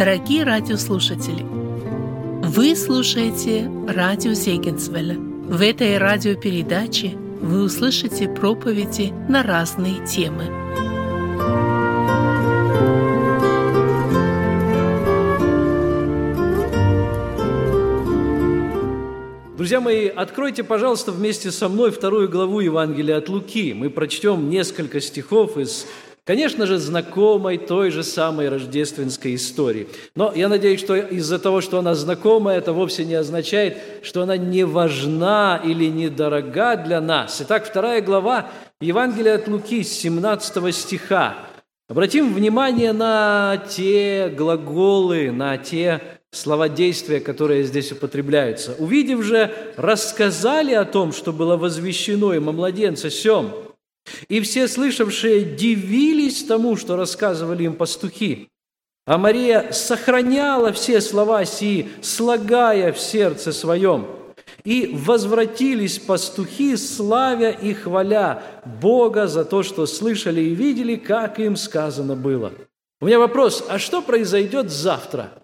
Дорогие радиослушатели, вы слушаете радио Зегенсвелля. В этой радиопередаче вы услышите проповеди на разные темы. Друзья мои, откройте, пожалуйста, вместе со мной вторую главу Евангелия от Луки. Мы прочтем несколько стихов из Конечно же, знакомой той же самой рождественской истории. Но я надеюсь, что из-за того, что она знакомая, это вовсе не означает, что она не важна или недорога для нас. Итак, вторая глава Евангелия от Луки, 17 стиха. Обратим внимание на те глаголы, на те слова действия, которые здесь употребляются. «Увидев же, рассказали о том, что было возвещено им о младенце сем, и все слышавшие дивились тому, что рассказывали им пастухи. А Мария сохраняла все слова сии, слагая в сердце своем. И возвратились пастухи, славя и хваля Бога за то, что слышали и видели, как им сказано было. У меня вопрос, а что произойдет завтра?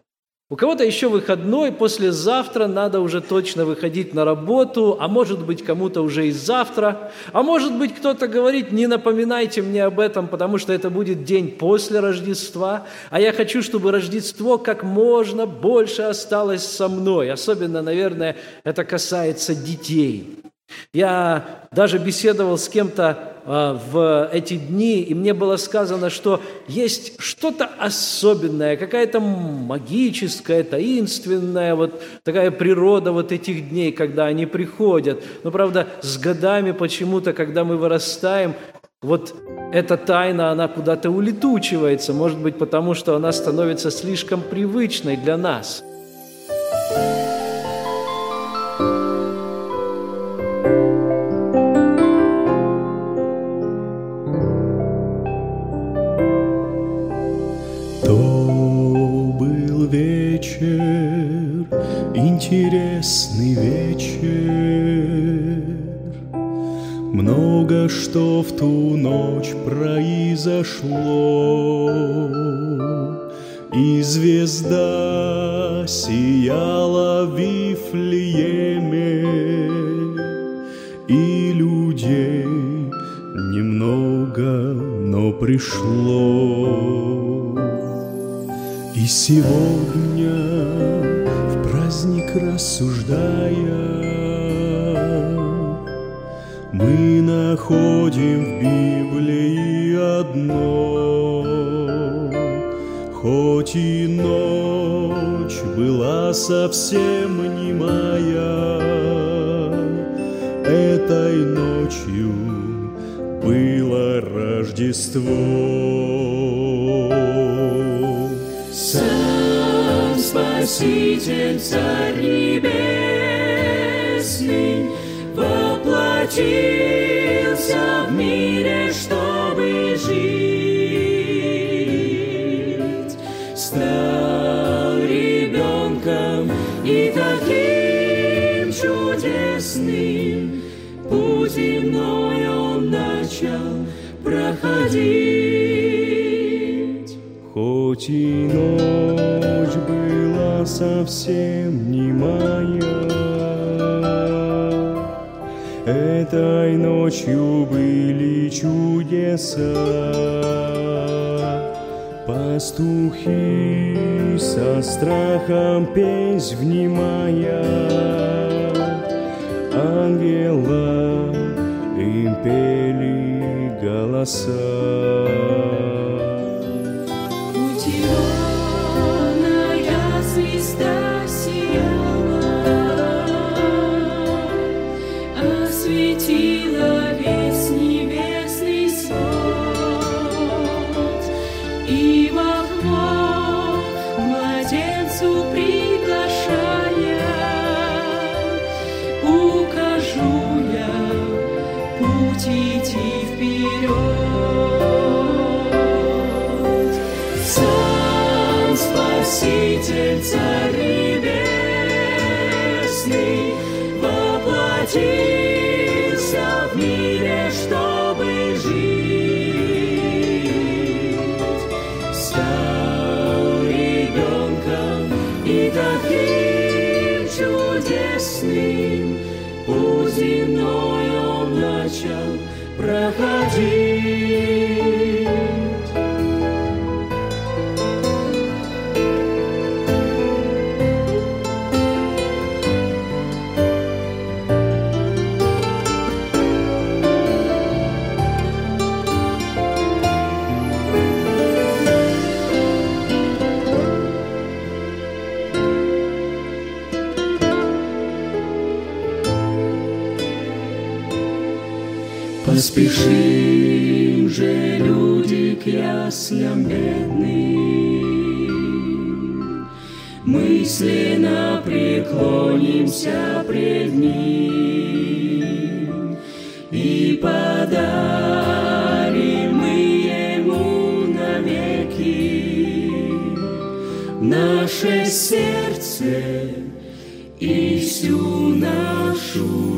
У кого-то еще выходной, послезавтра надо уже точно выходить на работу, а может быть кому-то уже и завтра, а может быть кто-то говорит, не напоминайте мне об этом, потому что это будет день после Рождества, а я хочу, чтобы Рождество как можно больше осталось со мной. Особенно, наверное, это касается детей. Я даже беседовал с кем-то а, в эти дни, и мне было сказано, что есть что-то особенное, какая-то магическая, таинственная вот такая природа вот этих дней, когда они приходят. Но, правда, с годами почему-то, когда мы вырастаем, вот эта тайна, она куда-то улетучивается, может быть, потому что она становится слишком привычной для нас – интересный вечер. Много что в ту ночь произошло, И звезда сияла в Вифлееме, И людей немного, но пришло. И сегодня рассуждая, мы находим в Библии одно, хоть и ночь была совсем немая, этой ночью было Рождество. Спаситель, Царь Небесный, воплотился в мире, чтобы жить. Стал ребенком и таким чудесным, путь земной он начал проходить. Хоть и ночь была совсем не моя. Этой ночью были чудеса. Пастухи со страхом песнь внимая, Ангела им пели голоса. Он начал проходить. Поспешим же, люди, к яслям бедным, Мысленно преклонимся пред Ним. И подарим мы Ему навеки. Наше сердце и всю нашу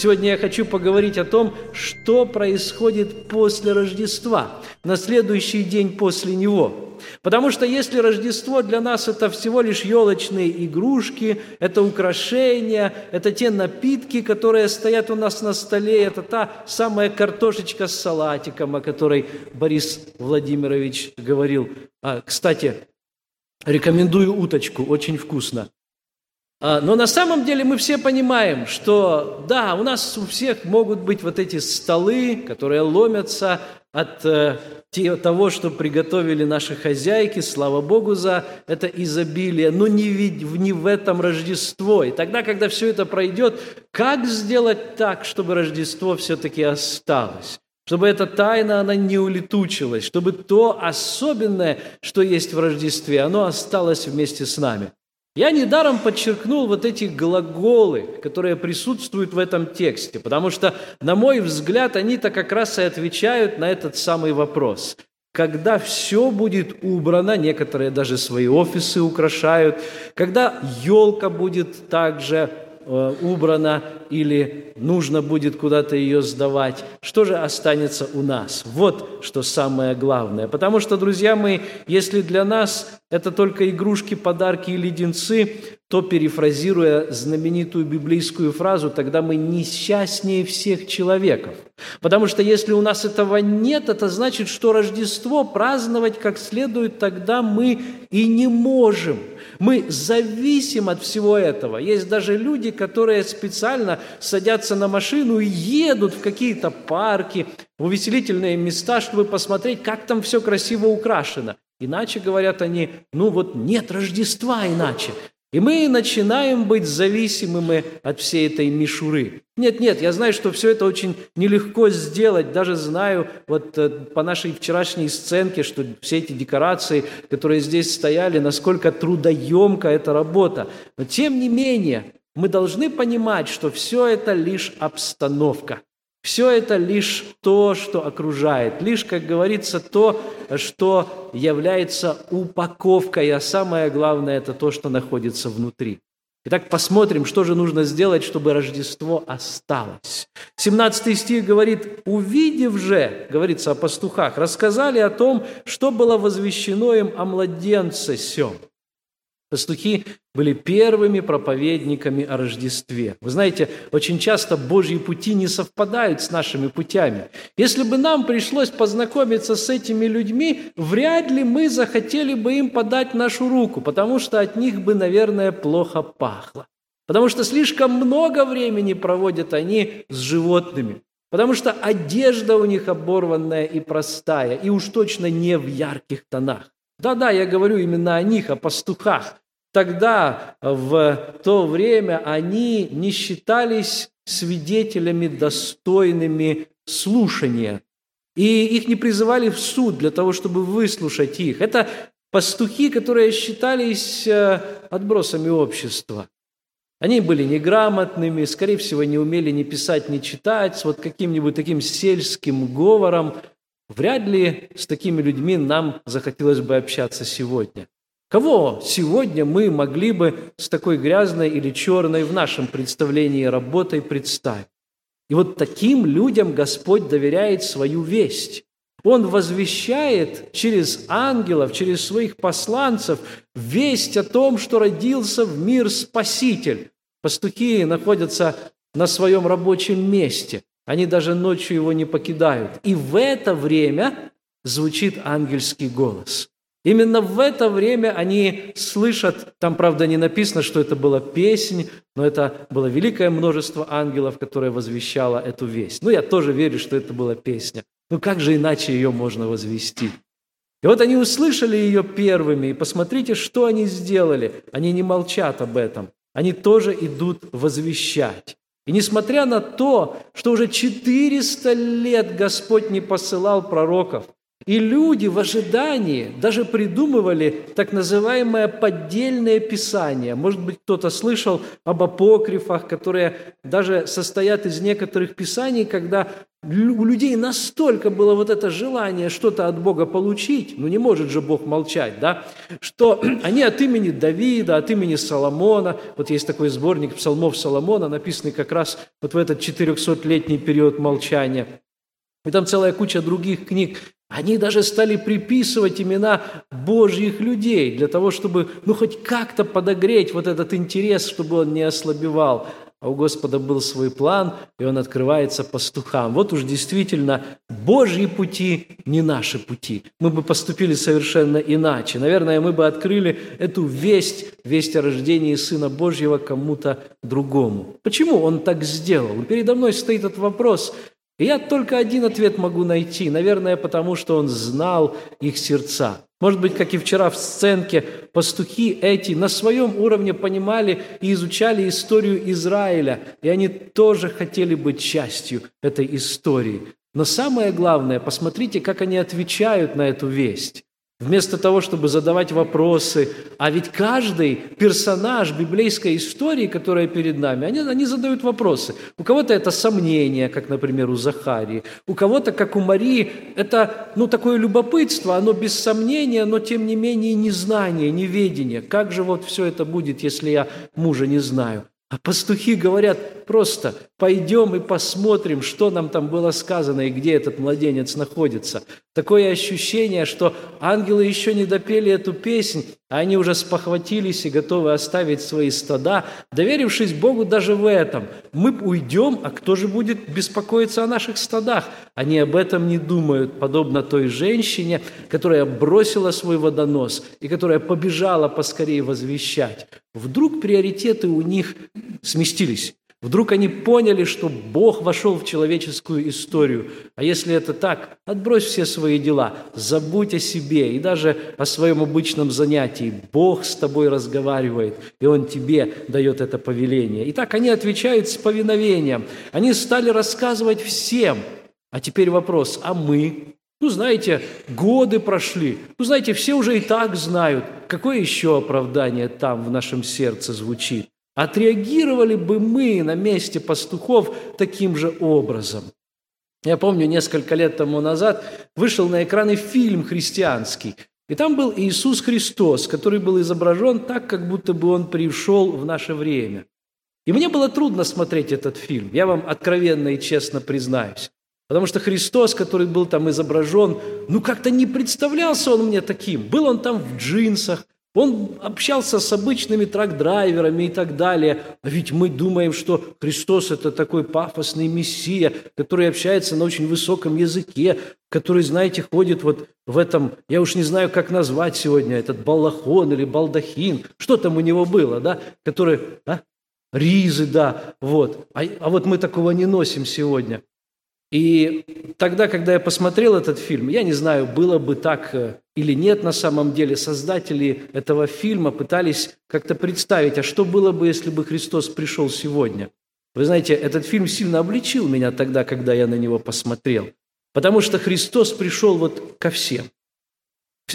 Сегодня я хочу поговорить о том, что происходит после Рождества, на следующий день после него. Потому что если Рождество для нас это всего лишь елочные игрушки, это украшения, это те напитки, которые стоят у нас на столе, это та самая картошечка с салатиком, о которой Борис Владимирович говорил. А, кстати, рекомендую уточку, очень вкусно. А, но на самом деле мы все понимаем, что да, у нас у всех могут быть вот эти столы, которые ломятся от э, того, что приготовили наши хозяйки, слава Богу за это изобилие, но не, не в этом Рождество. И тогда, когда все это пройдет, как сделать так, чтобы Рождество все-таки осталось? чтобы эта тайна, она не улетучилась, чтобы то особенное, что есть в Рождестве, оно осталось вместе с нами. Я недаром подчеркнул вот эти глаголы, которые присутствуют в этом тексте, потому что, на мой взгляд, они-то как раз и отвечают на этот самый вопрос. Когда все будет убрано, некоторые даже свои офисы украшают, когда елка будет также Э, убрана или нужно будет куда-то ее сдавать. Что же останется у нас? Вот что самое главное. Потому что, друзья мои, если для нас это только игрушки, подарки и леденцы, то, перефразируя знаменитую библейскую фразу, тогда мы несчастнее всех человеков. Потому что если у нас этого нет, это значит, что Рождество праздновать как следует тогда мы и не можем – мы зависим от всего этого. Есть даже люди, которые специально садятся на машину и едут в какие-то парки, в увеселительные места, чтобы посмотреть, как там все красиво украшено. Иначе, говорят они, ну вот нет Рождества иначе. И мы начинаем быть зависимыми от всей этой мишуры. Нет, нет, я знаю, что все это очень нелегко сделать. Даже знаю вот э, по нашей вчерашней сценке, что все эти декорации, которые здесь стояли, насколько трудоемка эта работа. Но тем не менее, мы должны понимать, что все это лишь обстановка – все это лишь то, что окружает, лишь, как говорится, то, что является упаковкой, а самое главное – это то, что находится внутри. Итак, посмотрим, что же нужно сделать, чтобы Рождество осталось. 17 стих говорит, «Увидев же, — говорится о пастухах, — рассказали о том, что было возвещено им о младенце сем». Пастухи были первыми проповедниками о Рождестве. Вы знаете, очень часто Божьи пути не совпадают с нашими путями. Если бы нам пришлось познакомиться с этими людьми, вряд ли мы захотели бы им подать нашу руку, потому что от них бы, наверное, плохо пахло. Потому что слишком много времени проводят они с животными. Потому что одежда у них оборванная и простая, и уж точно не в ярких тонах. Да-да, я говорю именно о них, о пастухах. Тогда, в то время, они не считались свидетелями достойными слушания. И их не призывали в суд для того, чтобы выслушать их. Это пастухи, которые считались э, отбросами общества. Они были неграмотными, скорее всего, не умели ни писать, ни читать, с вот каким-нибудь таким сельским говором. Вряд ли с такими людьми нам захотелось бы общаться сегодня. Кого сегодня мы могли бы с такой грязной или черной в нашем представлении работой представить? И вот таким людям Господь доверяет свою весть. Он возвещает через ангелов, через своих посланцев весть о том, что родился в мир Спаситель. Пастухи находятся на своем рабочем месте. Они даже ночью его не покидают. И в это время звучит ангельский голос. Именно в это время они слышат, там, правда, не написано, что это была песнь, но это было великое множество ангелов, которое возвещало эту весть. Ну, я тоже верю, что это была песня. Ну, как же иначе ее можно возвести? И вот они услышали ее первыми, и посмотрите, что они сделали. Они не молчат об этом. Они тоже идут возвещать. И несмотря на то, что уже 400 лет Господь не посылал пророков – и люди в ожидании даже придумывали так называемое поддельное писание. Может быть, кто-то слышал об апокрифах, которые даже состоят из некоторых писаний, когда у людей настолько было вот это желание что-то от Бога получить, ну не может же Бог молчать, да, что они от имени Давида, от имени Соломона, вот есть такой сборник псалмов Соломона, написанный как раз вот в этот 400-летний период молчания, и там целая куча других книг, они даже стали приписывать имена Божьих людей для того, чтобы, ну, хоть как-то подогреть вот этот интерес, чтобы он не ослабевал. А у Господа был свой план, и он открывается пастухам. Вот уж действительно Божьи пути не наши пути. Мы бы поступили совершенно иначе. Наверное, мы бы открыли эту весть, весть о рождении Сына Божьего кому-то другому. Почему он так сделал? Передо мной стоит этот вопрос. И я только один ответ могу найти, наверное, потому что он знал их сердца. Может быть, как и вчера в сценке, пастухи эти на своем уровне понимали и изучали историю Израиля, и они тоже хотели быть частью этой истории. Но самое главное, посмотрите, как они отвечают на эту весть. Вместо того, чтобы задавать вопросы, а ведь каждый персонаж библейской истории, которая перед нами, они, они задают вопросы. У кого-то это сомнение, как, например, у Захарии. У кого-то, как у Марии, это ну, такое любопытство, оно без сомнения, но тем не менее незнание, неведение. Как же вот все это будет, если я мужа не знаю? А пастухи говорят просто, пойдем и посмотрим, что нам там было сказано и где этот младенец находится. Такое ощущение, что ангелы еще не допели эту песнь, а они уже спохватились и готовы оставить свои стада, доверившись Богу даже в этом. Мы уйдем, а кто же будет беспокоиться о наших стадах? Они об этом не думают, подобно той женщине, которая бросила свой водонос и которая побежала поскорее возвещать. Вдруг приоритеты у них сместились. Вдруг они поняли, что Бог вошел в человеческую историю. А если это так, отбрось все свои дела, забудь о себе и даже о своем обычном занятии. Бог с тобой разговаривает, и Он тебе дает это повеление. И так они отвечают с повиновением. Они стали рассказывать всем. А теперь вопрос, а мы? Ну, знаете, годы прошли. Ну, знаете, все уже и так знают. Какое еще оправдание там в нашем сердце звучит? Отреагировали бы мы на месте пастухов таким же образом? Я помню, несколько лет тому назад вышел на экраны фильм христианский, и там был Иисус Христос, который был изображен так, как будто бы он пришел в наше время. И мне было трудно смотреть этот фильм, я вам откровенно и честно признаюсь. Потому что Христос, который был там изображен, ну как-то не представлялся он мне таким. Был он там в джинсах, он общался с обычными трак-драйверами и так далее. А ведь мы думаем, что Христос – это такой пафосный мессия, который общается на очень высоком языке, который, знаете, ходит вот в этом, я уж не знаю, как назвать сегодня, этот балахон или балдахин, что там у него было, да, который, а? ризы, да, вот. А, а вот мы такого не носим сегодня. И тогда, когда я посмотрел этот фильм, я не знаю, было бы так э, или нет на самом деле, создатели этого фильма пытались как-то представить, а что было бы, если бы Христос пришел сегодня. Вы знаете, этот фильм сильно обличил меня тогда, когда я на него посмотрел. Потому что Христос пришел вот ко всем.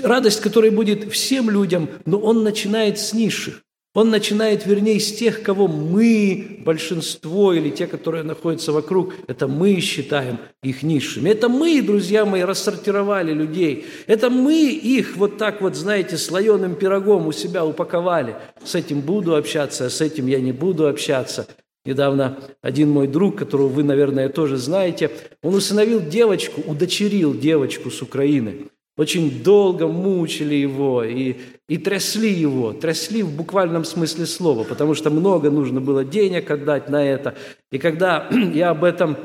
Радость, которая будет всем людям, но Он начинает с низших. Он начинает, вернее, с тех, кого мы, большинство или те, которые находятся вокруг, это мы считаем их низшими. Это мы, друзья мои, рассортировали людей. Это мы их вот так вот, знаете, слоеным пирогом у себя упаковали. С этим буду общаться, а с этим я не буду общаться. Недавно один мой друг, которого вы, наверное, тоже знаете, он усыновил девочку, удочерил девочку с Украины. Очень долго мучили его и, и трясли его, трясли в буквальном смысле слова, потому что много нужно было денег отдать на это. И когда я об этом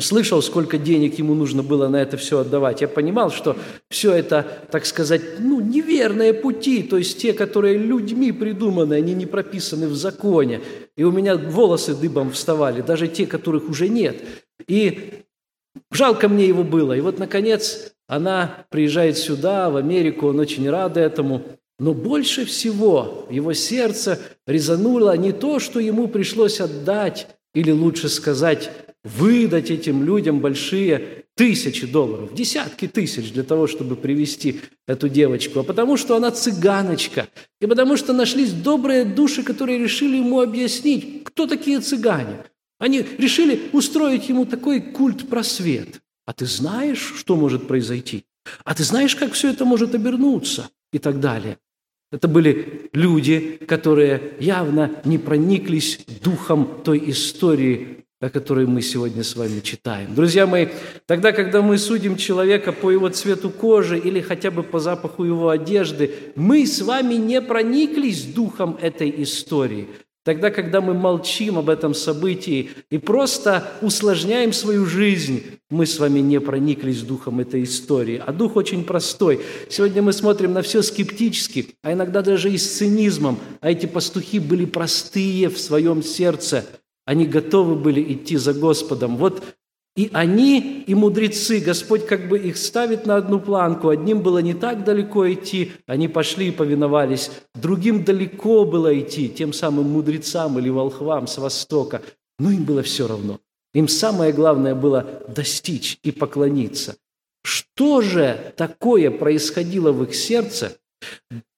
слышал, сколько денег ему нужно было на это все отдавать, я понимал, что все это, так сказать, ну, неверные пути, то есть те, которые людьми придуманы, они не прописаны в законе. И у меня волосы дыбом вставали, даже те, которых уже нет. И жалко мне его было. И вот, наконец, она приезжает сюда, в Америку, он очень рад этому. Но больше всего его сердце резануло не то, что ему пришлось отдать, или лучше сказать, выдать этим людям большие тысячи долларов, десятки тысяч для того, чтобы привести эту девочку, а потому что она цыганочка, и потому что нашлись добрые души, которые решили ему объяснить, кто такие цыгане. Они решили устроить ему такой культ-просвет. А ты знаешь, что может произойти? А ты знаешь, как все это может обернуться? И так далее. Это были люди, которые явно не прониклись духом той истории, о которой мы сегодня с вами читаем. Друзья мои, тогда, когда мы судим человека по его цвету кожи или хотя бы по запаху его одежды, мы с вами не прониклись духом этой истории – Тогда, когда мы молчим об этом событии и просто усложняем свою жизнь, мы с вами не прониклись духом этой истории. А дух очень простой. Сегодня мы смотрим на все скептически, а иногда даже и с цинизмом. А эти пастухи были простые в своем сердце. Они готовы были идти за Господом. Вот и они, и мудрецы, Господь как бы их ставит на одну планку. Одним было не так далеко идти, они пошли и повиновались. Другим далеко было идти, тем самым мудрецам или волхвам с востока. Но им было все равно. Им самое главное было достичь и поклониться. Что же такое происходило в их сердце?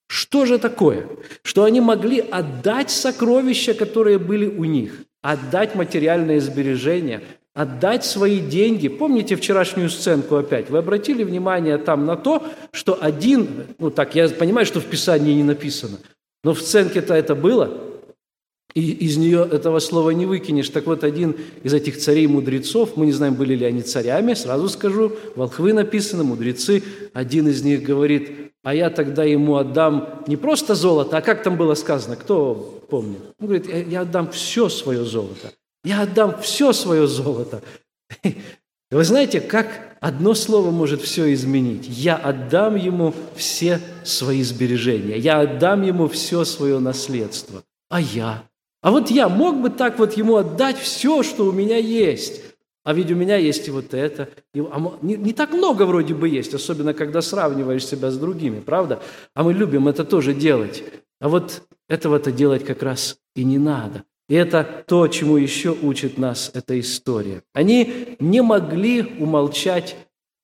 Что же такое? Что они могли отдать сокровища, которые были у них, отдать материальные сбережения – отдать свои деньги. Помните вчерашнюю сценку опять? Вы обратили внимание там на то, что один, ну так, я понимаю, что в Писании не написано, но в сценке-то это было, и из нее этого слова не выкинешь. Так вот, один из этих царей-мудрецов, мы не знаем, были ли они царями, сразу скажу, волхвы написаны, мудрецы, один из них говорит, а я тогда ему отдам не просто золото, а как там было сказано, кто помнит? Он говорит, я отдам все свое золото. Я отдам все свое золото. Вы знаете, как одно слово может все изменить? Я отдам ему все свои сбережения. Я отдам ему все свое наследство. А я? А вот я мог бы так вот ему отдать все, что у меня есть. А ведь у меня есть и вот это. И, а, не, не так много вроде бы есть, особенно когда сравниваешь себя с другими, правда? А мы любим это тоже делать. А вот этого-то делать как раз и не надо. И это то, чему еще учит нас эта история. Они не могли умолчать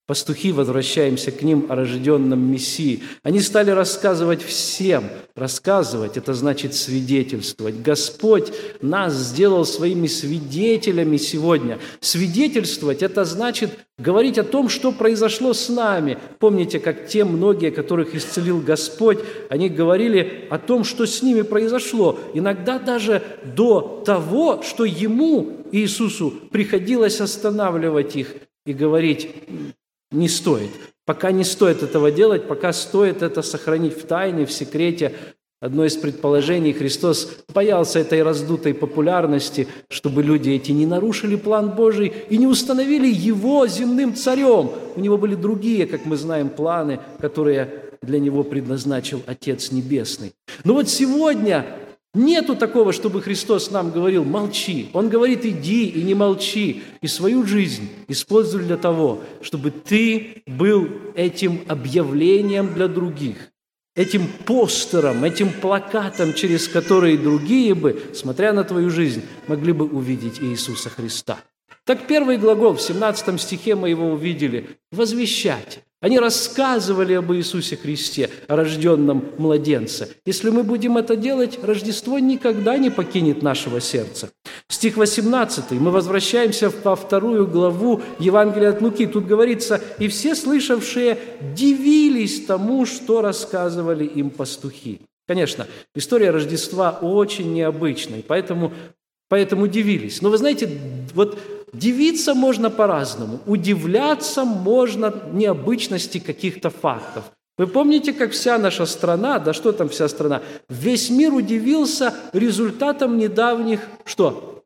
Пастухи, возвращаемся к ним, о рожденном Мессии. Они стали рассказывать всем. Рассказывать – это значит свидетельствовать. Господь нас сделал своими свидетелями сегодня. Свидетельствовать – это значит говорить о том, что произошло с нами. Помните, как те многие, которых исцелил Господь, они говорили о том, что с ними произошло. Иногда даже до того, что Ему, Иисусу, приходилось останавливать их и говорить, не стоит. Пока не стоит этого делать, пока стоит это сохранить в тайне, в секрете. Одно из предположений, Христос боялся этой раздутой популярности, чтобы люди эти не нарушили план Божий и не установили Его земным царем. У Него были другие, как мы знаем, планы, которые для Него предназначил Отец Небесный. Но вот сегодня Нету такого, чтобы Христос нам говорил «молчи». Он говорит «иди и не молчи». И свою жизнь используй для того, чтобы ты был этим объявлением для других, этим постером, этим плакатом, через который другие бы, смотря на твою жизнь, могли бы увидеть Иисуса Христа. Так первый глагол в 17 стихе мы его увидели – «возвещать». Они рассказывали об Иисусе Христе, рожденном младенце. Если мы будем это делать, Рождество никогда не покинет нашего сердца. Стих 18. Мы возвращаемся во вторую главу Евангелия от Луки. Тут говорится, «И все слышавшие дивились тому, что рассказывали им пастухи». Конечно, история Рождества очень необычная, поэтому поэтому дивились. Но вы знаете, вот дивиться можно по-разному, удивляться можно необычности каких-то фактов. Вы помните, как вся наша страна, да что там вся страна, весь мир удивился результатом недавних, что?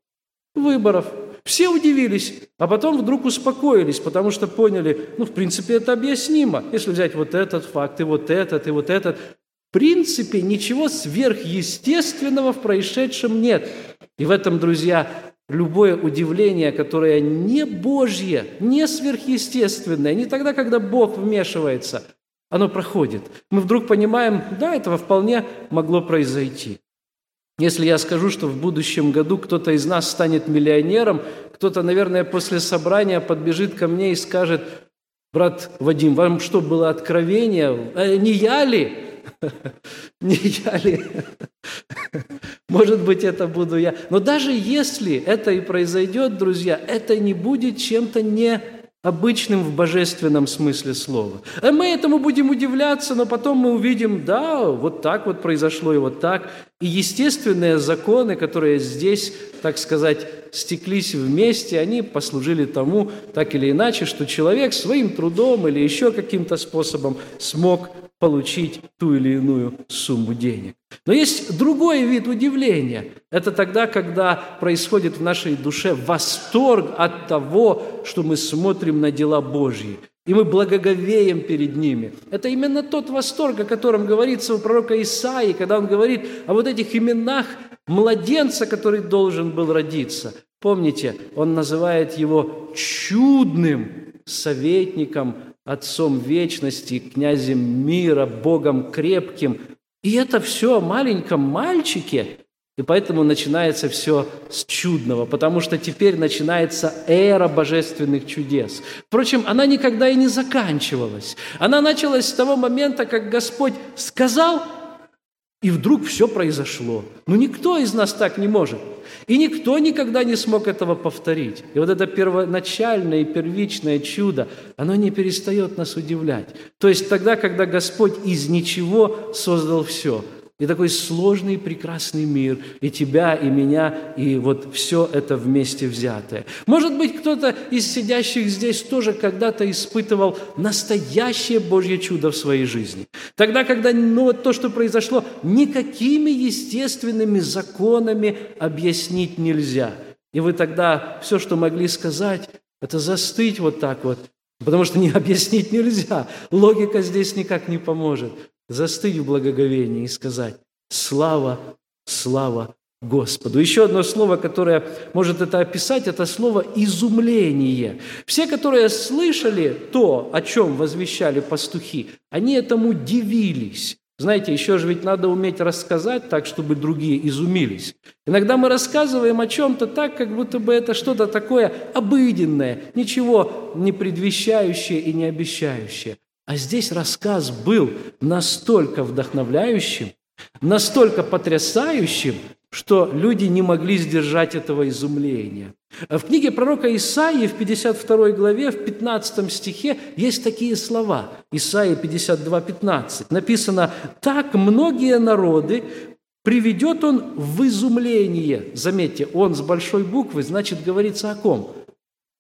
Выборов. Все удивились, а потом вдруг успокоились, потому что поняли, ну, в принципе, это объяснимо. Если взять вот этот факт, и вот этот, и вот этот, в принципе, ничего сверхъестественного в происшедшем нет. И в этом, друзья, любое удивление, которое не Божье, не сверхъестественное, не тогда, когда Бог вмешивается, оно проходит. Мы вдруг понимаем, да, этого вполне могло произойти. Если я скажу, что в будущем году кто-то из нас станет миллионером, кто-то, наверное, после собрания подбежит ко мне и скажет, брат Вадим, вам что, было откровение? Э, не я ли? Не я ли? Может быть, это буду я. Но даже если это и произойдет, друзья, это не будет чем-то не обычным в божественном смысле слова. А мы этому будем удивляться, но потом мы увидим, да, вот так вот произошло и вот так. И естественные законы, которые здесь, так сказать, стеклись вместе, они послужили тому, так или иначе, что человек своим трудом или еще каким-то способом смог получить ту или иную сумму денег. Но есть другой вид удивления. Это тогда, когда происходит в нашей душе восторг от того, что мы смотрим на дела Божьи, и мы благоговеем перед ними. Это именно тот восторг, о котором говорится у пророка Исаии, когда он говорит о вот этих именах младенца, который должен был родиться. Помните, он называет его чудным советником, Отцом вечности, князем мира, Богом крепким. И это все о маленьком мальчике. И поэтому начинается все с чудного, потому что теперь начинается эра божественных чудес. Впрочем, она никогда и не заканчивалась. Она началась с того момента, как Господь сказал, и вдруг все произошло. Но ну, никто из нас так не может. И никто никогда не смог этого повторить. И вот это первоначальное и первичное чудо, оно не перестает нас удивлять. То есть тогда, когда Господь из ничего создал все – и такой сложный прекрасный мир, и тебя, и меня, и вот все это вместе взятое. Может быть, кто-то из сидящих здесь тоже когда-то испытывал настоящее Божье чудо в своей жизни. Тогда, когда ну, вот то, что произошло, никакими естественными законами объяснить нельзя. И вы тогда все, что могли сказать, это застыть вот так вот, потому что не объяснить нельзя. Логика здесь никак не поможет застыть в благоговении и сказать «Слава, слава Господу». Еще одно слово, которое может это описать, это слово «изумление». Все, которые слышали то, о чем возвещали пастухи, они этому дивились. Знаете, еще же ведь надо уметь рассказать так, чтобы другие изумились. Иногда мы рассказываем о чем-то так, как будто бы это что-то такое обыденное, ничего не предвещающее и не обещающее. А здесь рассказ был настолько вдохновляющим, настолько потрясающим, что люди не могли сдержать этого изумления. В книге пророка Исаии в 52 главе, в 15 стихе есть такие слова. Исаия 52, 15. Написано, «Так многие народы приведет он в изумление». Заметьте, он с большой буквы, значит, говорится о ком?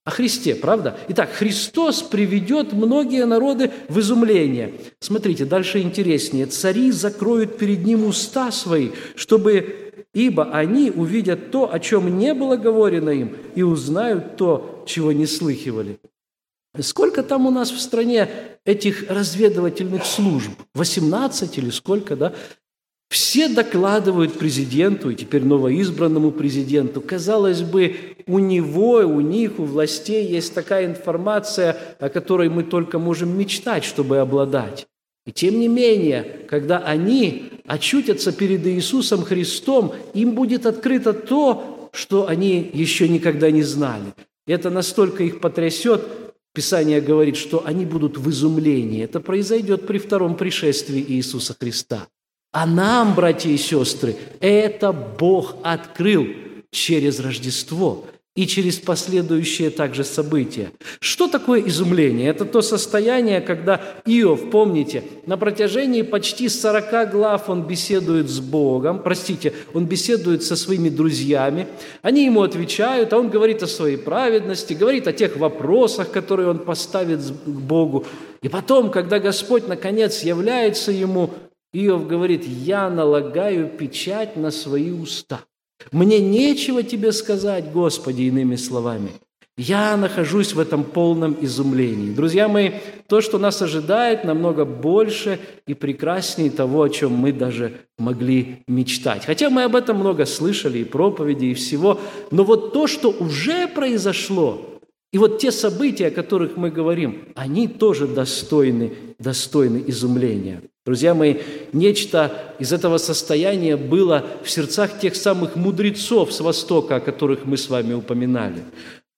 О Христе, правда? Итак, Христос приведет многие народы в изумление. Смотрите, дальше интереснее. «Цари закроют перед Ним уста свои, чтобы ибо они увидят то, о чем не было говорено им, и узнают то, чего не слыхивали». Сколько там у нас в стране этих разведывательных служб? 18 или сколько, да? Все докладывают президенту и теперь новоизбранному президенту. Казалось бы, у него, у них, у властей есть такая информация, о которой мы только можем мечтать, чтобы обладать. И тем не менее, когда они очутятся перед Иисусом Христом, им будет открыто то, что они еще никогда не знали. Это настолько их потрясет, Писание говорит, что они будут в изумлении. Это произойдет при втором пришествии Иисуса Христа. А нам, братья и сестры, это Бог открыл через Рождество. и через последующие также события. Что такое изумление? Это то состояние, когда Иов, помните, на протяжении почти 40 глав он беседует с Богом, простите, он беседует со своими друзьями, они ему отвечают, а он говорит о своей праведности, говорит о тех вопросах, которые он поставит Богу. И потом, когда Господь наконец является ему, Иов говорит, «Я налагаю печать на свои уста». Мне нечего тебе сказать, Господи, иными словами. Я нахожусь в этом полном изумлении. Друзья мои, то, что нас ожидает, намного больше и прекраснее того, о чем мы даже могли мечтать. Хотя мы об этом много слышали, и проповеди, и всего. Но вот то, что уже произошло, и вот те события, о которых мы говорим, они тоже достойны, достойны изумления. Друзья мои, нечто из этого состояния было в сердцах тех самых мудрецов с Востока, о которых мы с вами упоминали.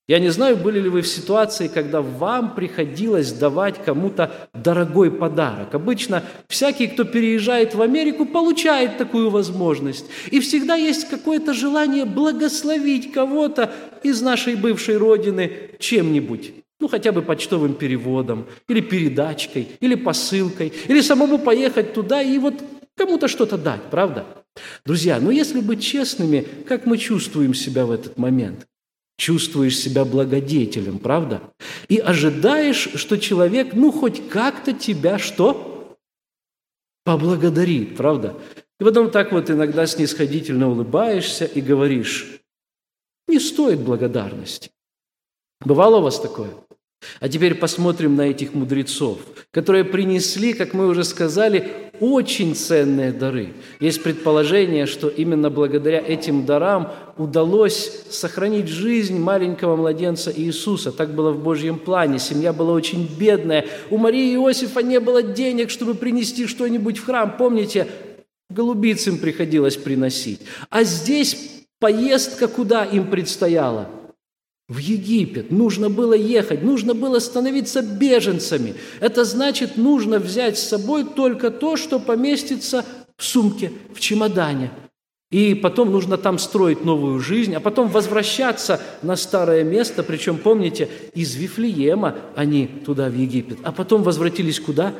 Я не знаю, были ли вы в ситуации, когда вам приходилось давать кому-то дорогой подарок. Обычно всякий, кто переезжает в Америку, получает такую возможность. И всегда есть какое-то желание благословить кого-то из нашей бывшей родины чем-нибудь. Ну, хотя бы почтовым переводом, или передачкой, или посылкой, или самому поехать туда и вот кому-то что-то дать, правда? Друзья, ну если быть честными, как мы чувствуем себя в этот момент? чувствуешь себя благодетелем, правда? И ожидаешь, что человек, ну, хоть как-то тебя что? Поблагодарит, правда? И потом так вот иногда снисходительно улыбаешься и говоришь, не стоит благодарности. Бывало у вас такое? А теперь посмотрим на этих мудрецов, которые принесли, как мы уже сказали, очень ценные дары. Есть предположение, что именно благодаря этим дарам удалось сохранить жизнь маленького младенца Иисуса. Так было в Божьем плане. Семья была очень бедная. У Марии и Иосифа не было денег, чтобы принести что-нибудь в храм. Помните, голубиц им приходилось приносить. А здесь поездка куда им предстояла? В Египет. Нужно было ехать, нужно было становиться беженцами. Это значит, нужно взять с собой только то, что поместится в сумке, в чемодане. И потом нужно там строить новую жизнь, а потом возвращаться на старое место. Причем, помните, из Вифлеема они туда, в Египет. А потом возвратились куда?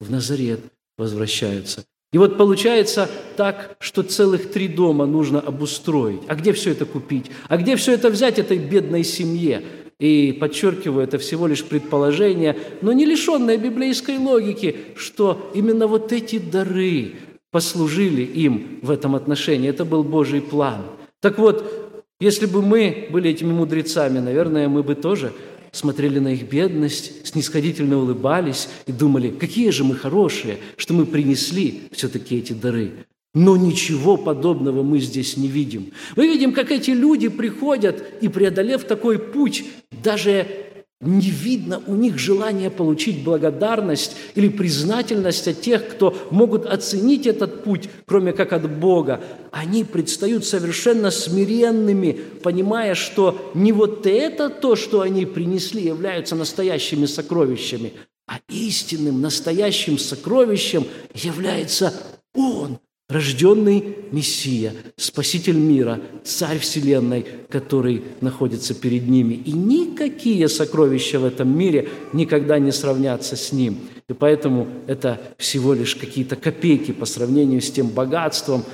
В Назарет возвращаются. И вот получается так, что целых три дома нужно обустроить. А где все это купить? А где все это взять этой бедной семье? И подчеркиваю, это всего лишь предположение, но не лишенное библейской логики, что именно вот эти дары послужили им в этом отношении. Это был Божий план. Так вот, если бы мы были этими мудрецами, наверное, мы бы тоже смотрели на их бедность, снисходительно улыбались и думали, какие же мы хорошие, что мы принесли все-таки эти дары. Но ничего подобного мы здесь не видим. Мы видим, как эти люди приходят и, преодолев такой путь, даже не видно у них желания получить благодарность или признательность от тех, кто могут оценить этот путь, кроме как от Бога. Они предстают совершенно смиренными, понимая, что не вот это то, что они принесли, являются настоящими сокровищами, а истинным настоящим сокровищем является Он, рожденный Мессия, Спаситель мира, Царь Вселенной, который находится перед ними. И никакие сокровища в этом мире никогда не сравнятся с Ним. И поэтому это всего лишь какие-то копейки по сравнению с тем богатством,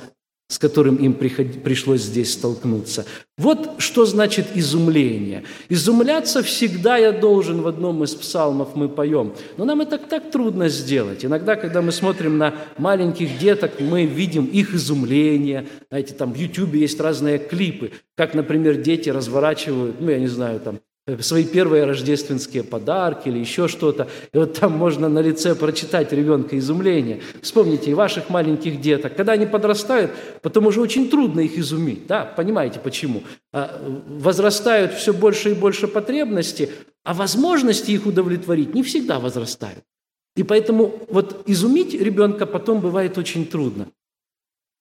с которым им пришлось здесь столкнуться. Вот что значит изумление. Изумляться всегда я должен, в одном из псалмов мы поем. Но нам это так трудно сделать. Иногда, когда мы смотрим на маленьких деток, мы видим их изумление. Знаете, там в YouTube есть разные клипы, как, например, дети разворачивают, ну, я не знаю, там, свои первые рождественские подарки или еще что-то. И вот там можно на лице прочитать ребенка изумление. Вспомните и ваших маленьких деток. Когда они подрастают, потом уже очень трудно их изумить. Да, понимаете почему? А, возрастают все больше и больше потребности, а возможности их удовлетворить не всегда возрастают. И поэтому вот изумить ребенка потом бывает очень трудно.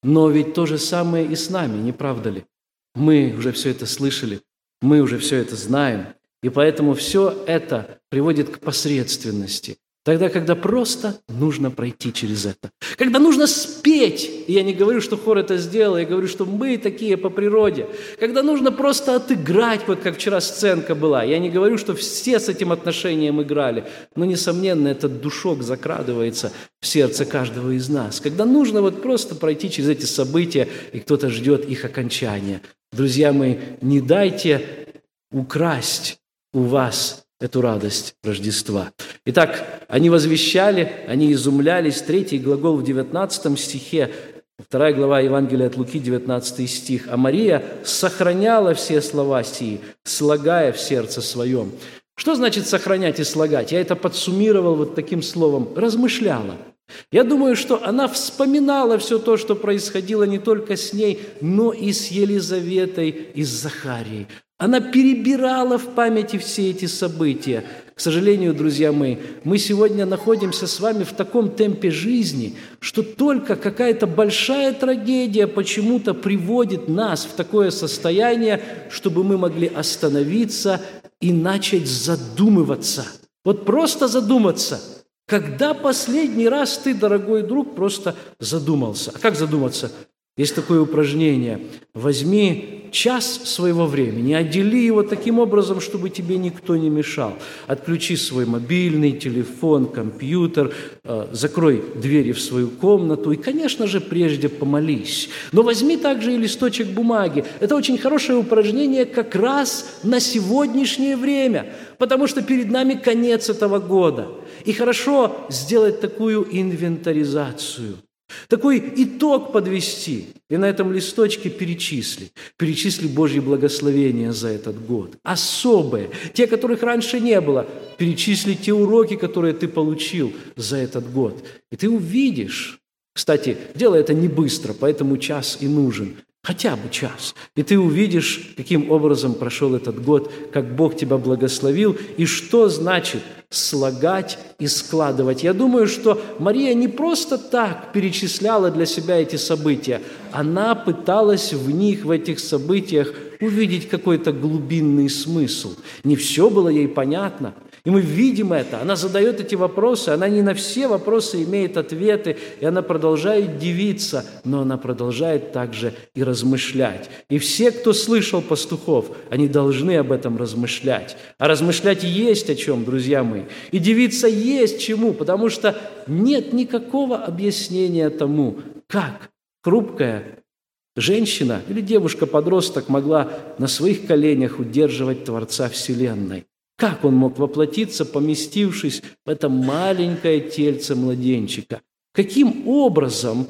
Но ведь то же самое и с нами, не правда ли? Мы уже все это слышали – мы уже все это знаем, и поэтому все это приводит к посредственности. Тогда, когда просто нужно пройти через это. Когда нужно спеть. И я не говорю, что хор это сделал, я говорю, что мы такие по природе. Когда нужно просто отыграть, вот как вчера сценка была. Я не говорю, что все с этим отношением играли. Но, несомненно, этот душок закрадывается в сердце каждого из нас. Когда нужно вот просто пройти через эти события, и кто-то ждет их окончания. Друзья мои, не дайте украсть у вас эту радость Рождества. Итак, они возвещали, они изумлялись. Третий глагол в 19 стихе, вторая глава Евангелия от Луки, 19 стих. «А Мария сохраняла все слова сии, слагая в сердце своем». Что значит сохранять и слагать? Я это подсуммировал вот таким словом «размышляла». Я думаю, что она вспоминала все то, что происходило не только с ней, но и с Елизаветой и с Захарией. Она перебирала в памяти все эти события. К сожалению, друзья мои, мы сегодня находимся с вами в таком темпе жизни, что только какая-то большая трагедия почему-то приводит нас в такое состояние, чтобы мы могли остановиться и начать задумываться. Вот просто задуматься. Когда последний раз ты, дорогой друг, просто задумался? А как задуматься? Есть такое упражнение. Возьми час своего времени, отдели его таким образом, чтобы тебе никто не мешал. Отключи свой мобильный телефон, компьютер, э, закрой двери в свою комнату и, конечно же, прежде помолись. Но возьми также и листочек бумаги. Это очень хорошее упражнение как раз на сегодняшнее время, потому что перед нами конец этого года. И хорошо сделать такую инвентаризацию – такой итог подвести и на этом листочке перечисли. Перечисли Божьи благословения за этот год. Особые, те, которых раньше не было. Перечисли те уроки, которые ты получил за этот год. И ты увидишь, кстати, дело это не быстро, поэтому час и нужен. Хотя бы час. И ты увидишь, каким образом прошел этот год, как Бог тебя благословил, и что значит слагать и складывать. Я думаю, что Мария не просто так перечисляла для себя эти события, она пыталась в них, в этих событиях увидеть какой-то глубинный смысл. Не все было ей понятно – и мы видим это. Она задает эти вопросы, она не на все вопросы имеет ответы, и она продолжает дивиться, но она продолжает также и размышлять. И все, кто слышал пастухов, они должны об этом размышлять. А размышлять есть о чем, друзья мои. И дивиться есть чему, потому что нет никакого объяснения тому, как хрупкая женщина или девушка-подросток могла на своих коленях удерживать Творца Вселенной. Как он мог воплотиться, поместившись в это маленькое тельце младенчика? Каким образом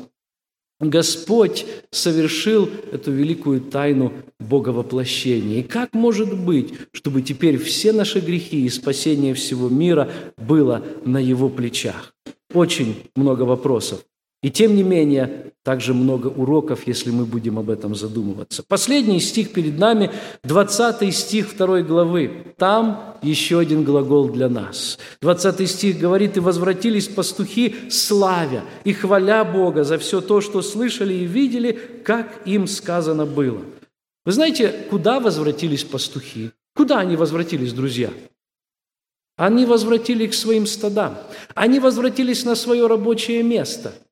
Господь совершил эту великую тайну Боговоплощения? И как может быть, чтобы теперь все наши грехи и спасение всего мира было на Его плечах? Очень много вопросов. И тем не менее, также много уроков, если мы будем об этом задумываться. Последний стих перед нами, 20 стих 2 главы. Там еще один глагол для нас. 20 стих говорит, «И возвратились пастухи, славя и хваля Бога за все то, что слышали и видели, как им сказано было». Вы знаете, куда возвратились пастухи? Куда они возвратились, друзья? Они возвратились к своим стадам. Они возвратились на свое рабочее место –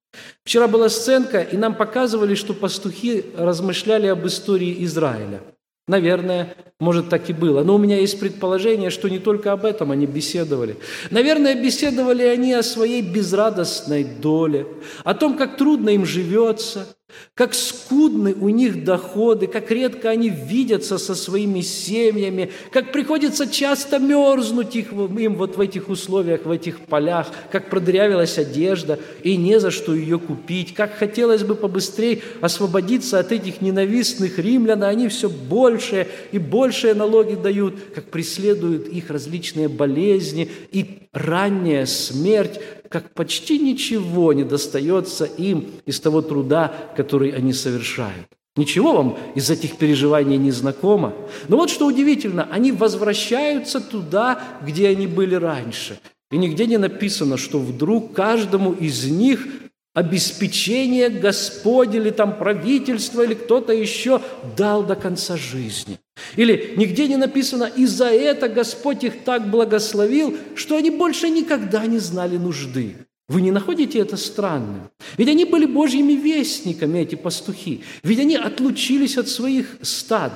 Вчера была сценка, и нам показывали, что пастухи размышляли об истории Израиля. Наверное, может, так и было. Но у меня есть предположение, что не только об этом они беседовали. Наверное, беседовали они о своей безрадостной доле, о том, как трудно им живется – как скудны у них доходы, как редко они видятся со своими семьями, как приходится часто мерзнуть их, им вот в этих условиях, в этих полях, как продырявилась одежда и не за что ее купить, как хотелось бы побыстрее освободиться от этих ненавистных римлян, а они все большее и большее налоги дают, как преследуют их различные болезни и ранняя смерть, как почти ничего не достается им из того труда, который они совершают. Ничего вам из этих переживаний не знакомо. Но вот что удивительно, они возвращаются туда, где они были раньше. И нигде не написано, что вдруг каждому из них обеспечение Господь или там правительство или кто-то еще дал до конца жизни. Или нигде не написано, и за это Господь их так благословил, что они больше никогда не знали нужды. Вы не находите это странным? Ведь они были Божьими вестниками, эти пастухи. Ведь они отлучились от своих стад.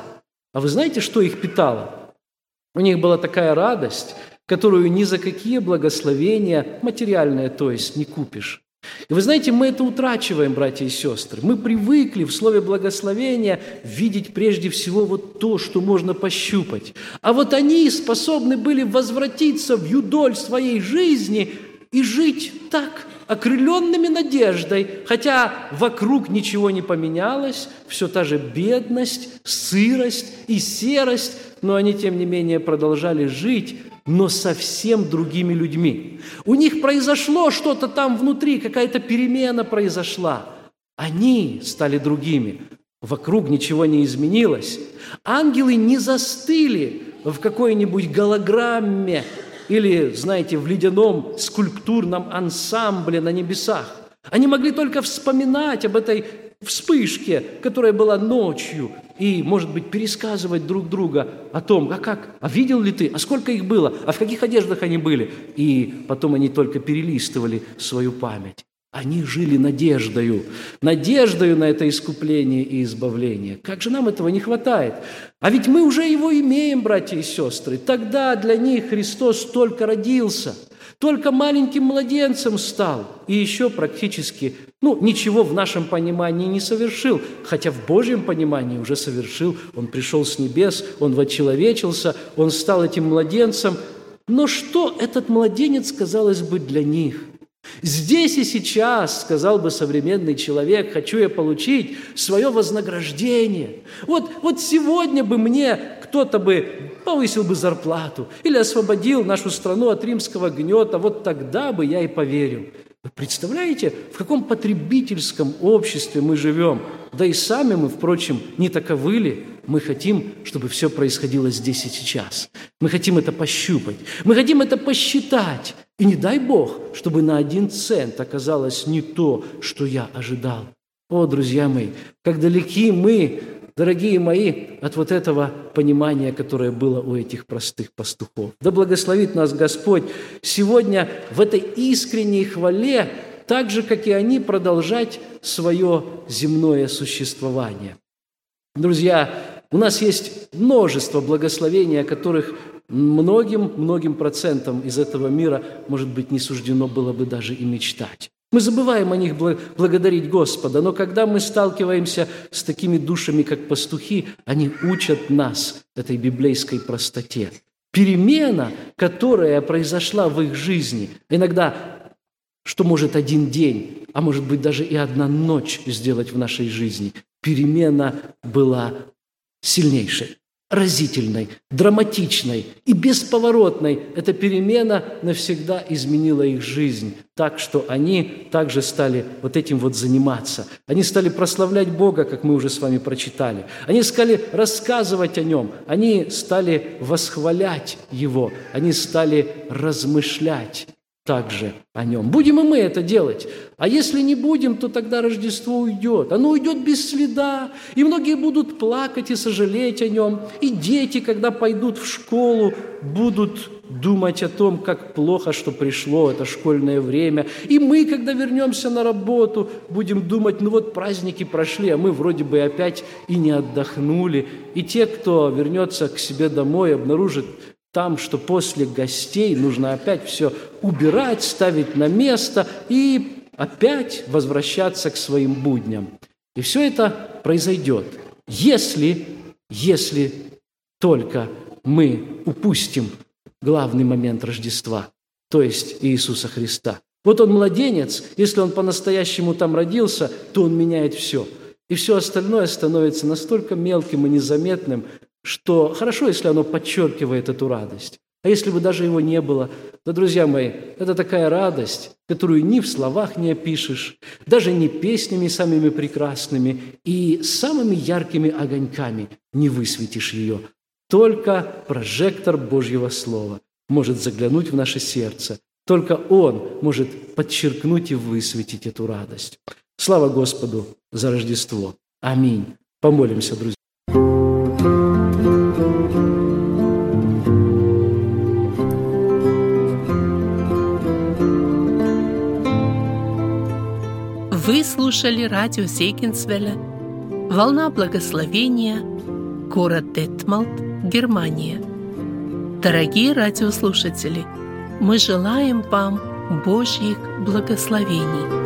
А вы знаете, что их питало? У них была такая радость, которую ни за какие благословения, материальные, то есть, не купишь. И вы знаете, мы это утрачиваем, братья и сестры. Мы привыкли в слове благословения видеть прежде всего вот то, что можно пощупать. А вот они способны были возвратиться в юдоль своей жизни и жить так, окрыленными надеждой, хотя вокруг ничего не поменялось, все та же бедность, сырость и серость, но они, тем не менее, продолжали жить, но совсем другими людьми. У них произошло что-то там внутри, какая-то перемена произошла. Они стали другими. Вокруг ничего не изменилось. Ангелы не застыли в какой-нибудь голограмме или, знаете, в ледяном скульптурном ансамбле на небесах. Они могли только вспоминать об этой вспышке, которая была ночью, и, может быть, пересказывать друг друга о том, а как, а видел ли ты, а сколько их было, а в каких одеждах они были. И потом они только перелистывали свою память. Они жили надеждою, надеждою на это искупление и избавление. Как же нам этого не хватает? А ведь мы уже его имеем, братья и сестры. Тогда для них Христос только родился, только маленьким младенцем стал, и еще практически, ну, ничего в нашем понимании не совершил, хотя в Божьем понимании уже совершил. Он пришел с небес, он вочеловечился, он стал этим младенцем. Но что этот младенец, казалось бы, для них – Здесь и сейчас, сказал бы современный человек, хочу я получить свое вознаграждение. Вот, вот сегодня бы мне кто-то бы повысил бы зарплату или освободил нашу страну от римского гнета, вот тогда бы я и поверил. Вы представляете, в каком потребительском обществе мы живем? Да и сами мы, впрочем, не таковы ли? Мы хотим, чтобы все происходило здесь и сейчас. Мы хотим это пощупать. Мы хотим это посчитать. И не дай Бог, чтобы на один цент оказалось не то, что я ожидал. О, друзья мои, как далеки мы, дорогие мои, от вот этого понимания, которое было у этих простых пастухов. Да благословит нас Господь сегодня в этой искренней хвале, так же, как и они, продолжать свое земное существование. Друзья, у нас есть множество благословений, о которых многим-многим процентам из этого мира, может быть, не суждено было бы даже и мечтать. Мы забываем о них благодарить Господа, но когда мы сталкиваемся с такими душами, как пастухи, они учат нас этой библейской простоте. Перемена, которая произошла в их жизни, иногда, что может один день, а может быть даже и одна ночь сделать в нашей жизни, перемена была сильнейшей разительной, драматичной и бесповоротной. Эта перемена навсегда изменила их жизнь, так что они также стали вот этим вот заниматься. Они стали прославлять Бога, как мы уже с вами прочитали. Они стали рассказывать о Нем, они стали восхвалять Его, они стали размышлять также о нем. Будем и мы это делать. А если не будем, то тогда Рождество уйдет. Оно уйдет без следа, и многие будут плакать и сожалеть о нем. И дети, когда пойдут в школу, будут думать о том, как плохо, что пришло это школьное время. И мы, когда вернемся на работу, будем думать, ну вот праздники прошли, а мы вроде бы опять и не отдохнули. И те, кто вернется к себе домой, обнаружит там, что после гостей нужно опять все убирать, ставить на место и опять возвращаться к своим будням. И все это произойдет, если, если только мы упустим главный момент Рождества, то есть Иисуса Христа. Вот он младенец, если он по-настоящему там родился, то он меняет все. И все остальное становится настолько мелким и незаметным, что хорошо, если оно подчеркивает эту радость. А если бы даже его не было, то, друзья мои, это такая радость, которую ни в словах не опишешь, даже не песнями самыми прекрасными и самыми яркими огоньками не высветишь ее. Только прожектор Божьего Слова может заглянуть в наше сердце. Только Он может подчеркнуть и высветить эту радость. Слава Господу за Рождество. Аминь. Помолимся, друзья. Вы слушали радио Зейгенсвелля «Волна благословения», город Детмалт, Германия. Дорогие радиослушатели, мы желаем вам Божьих благословений.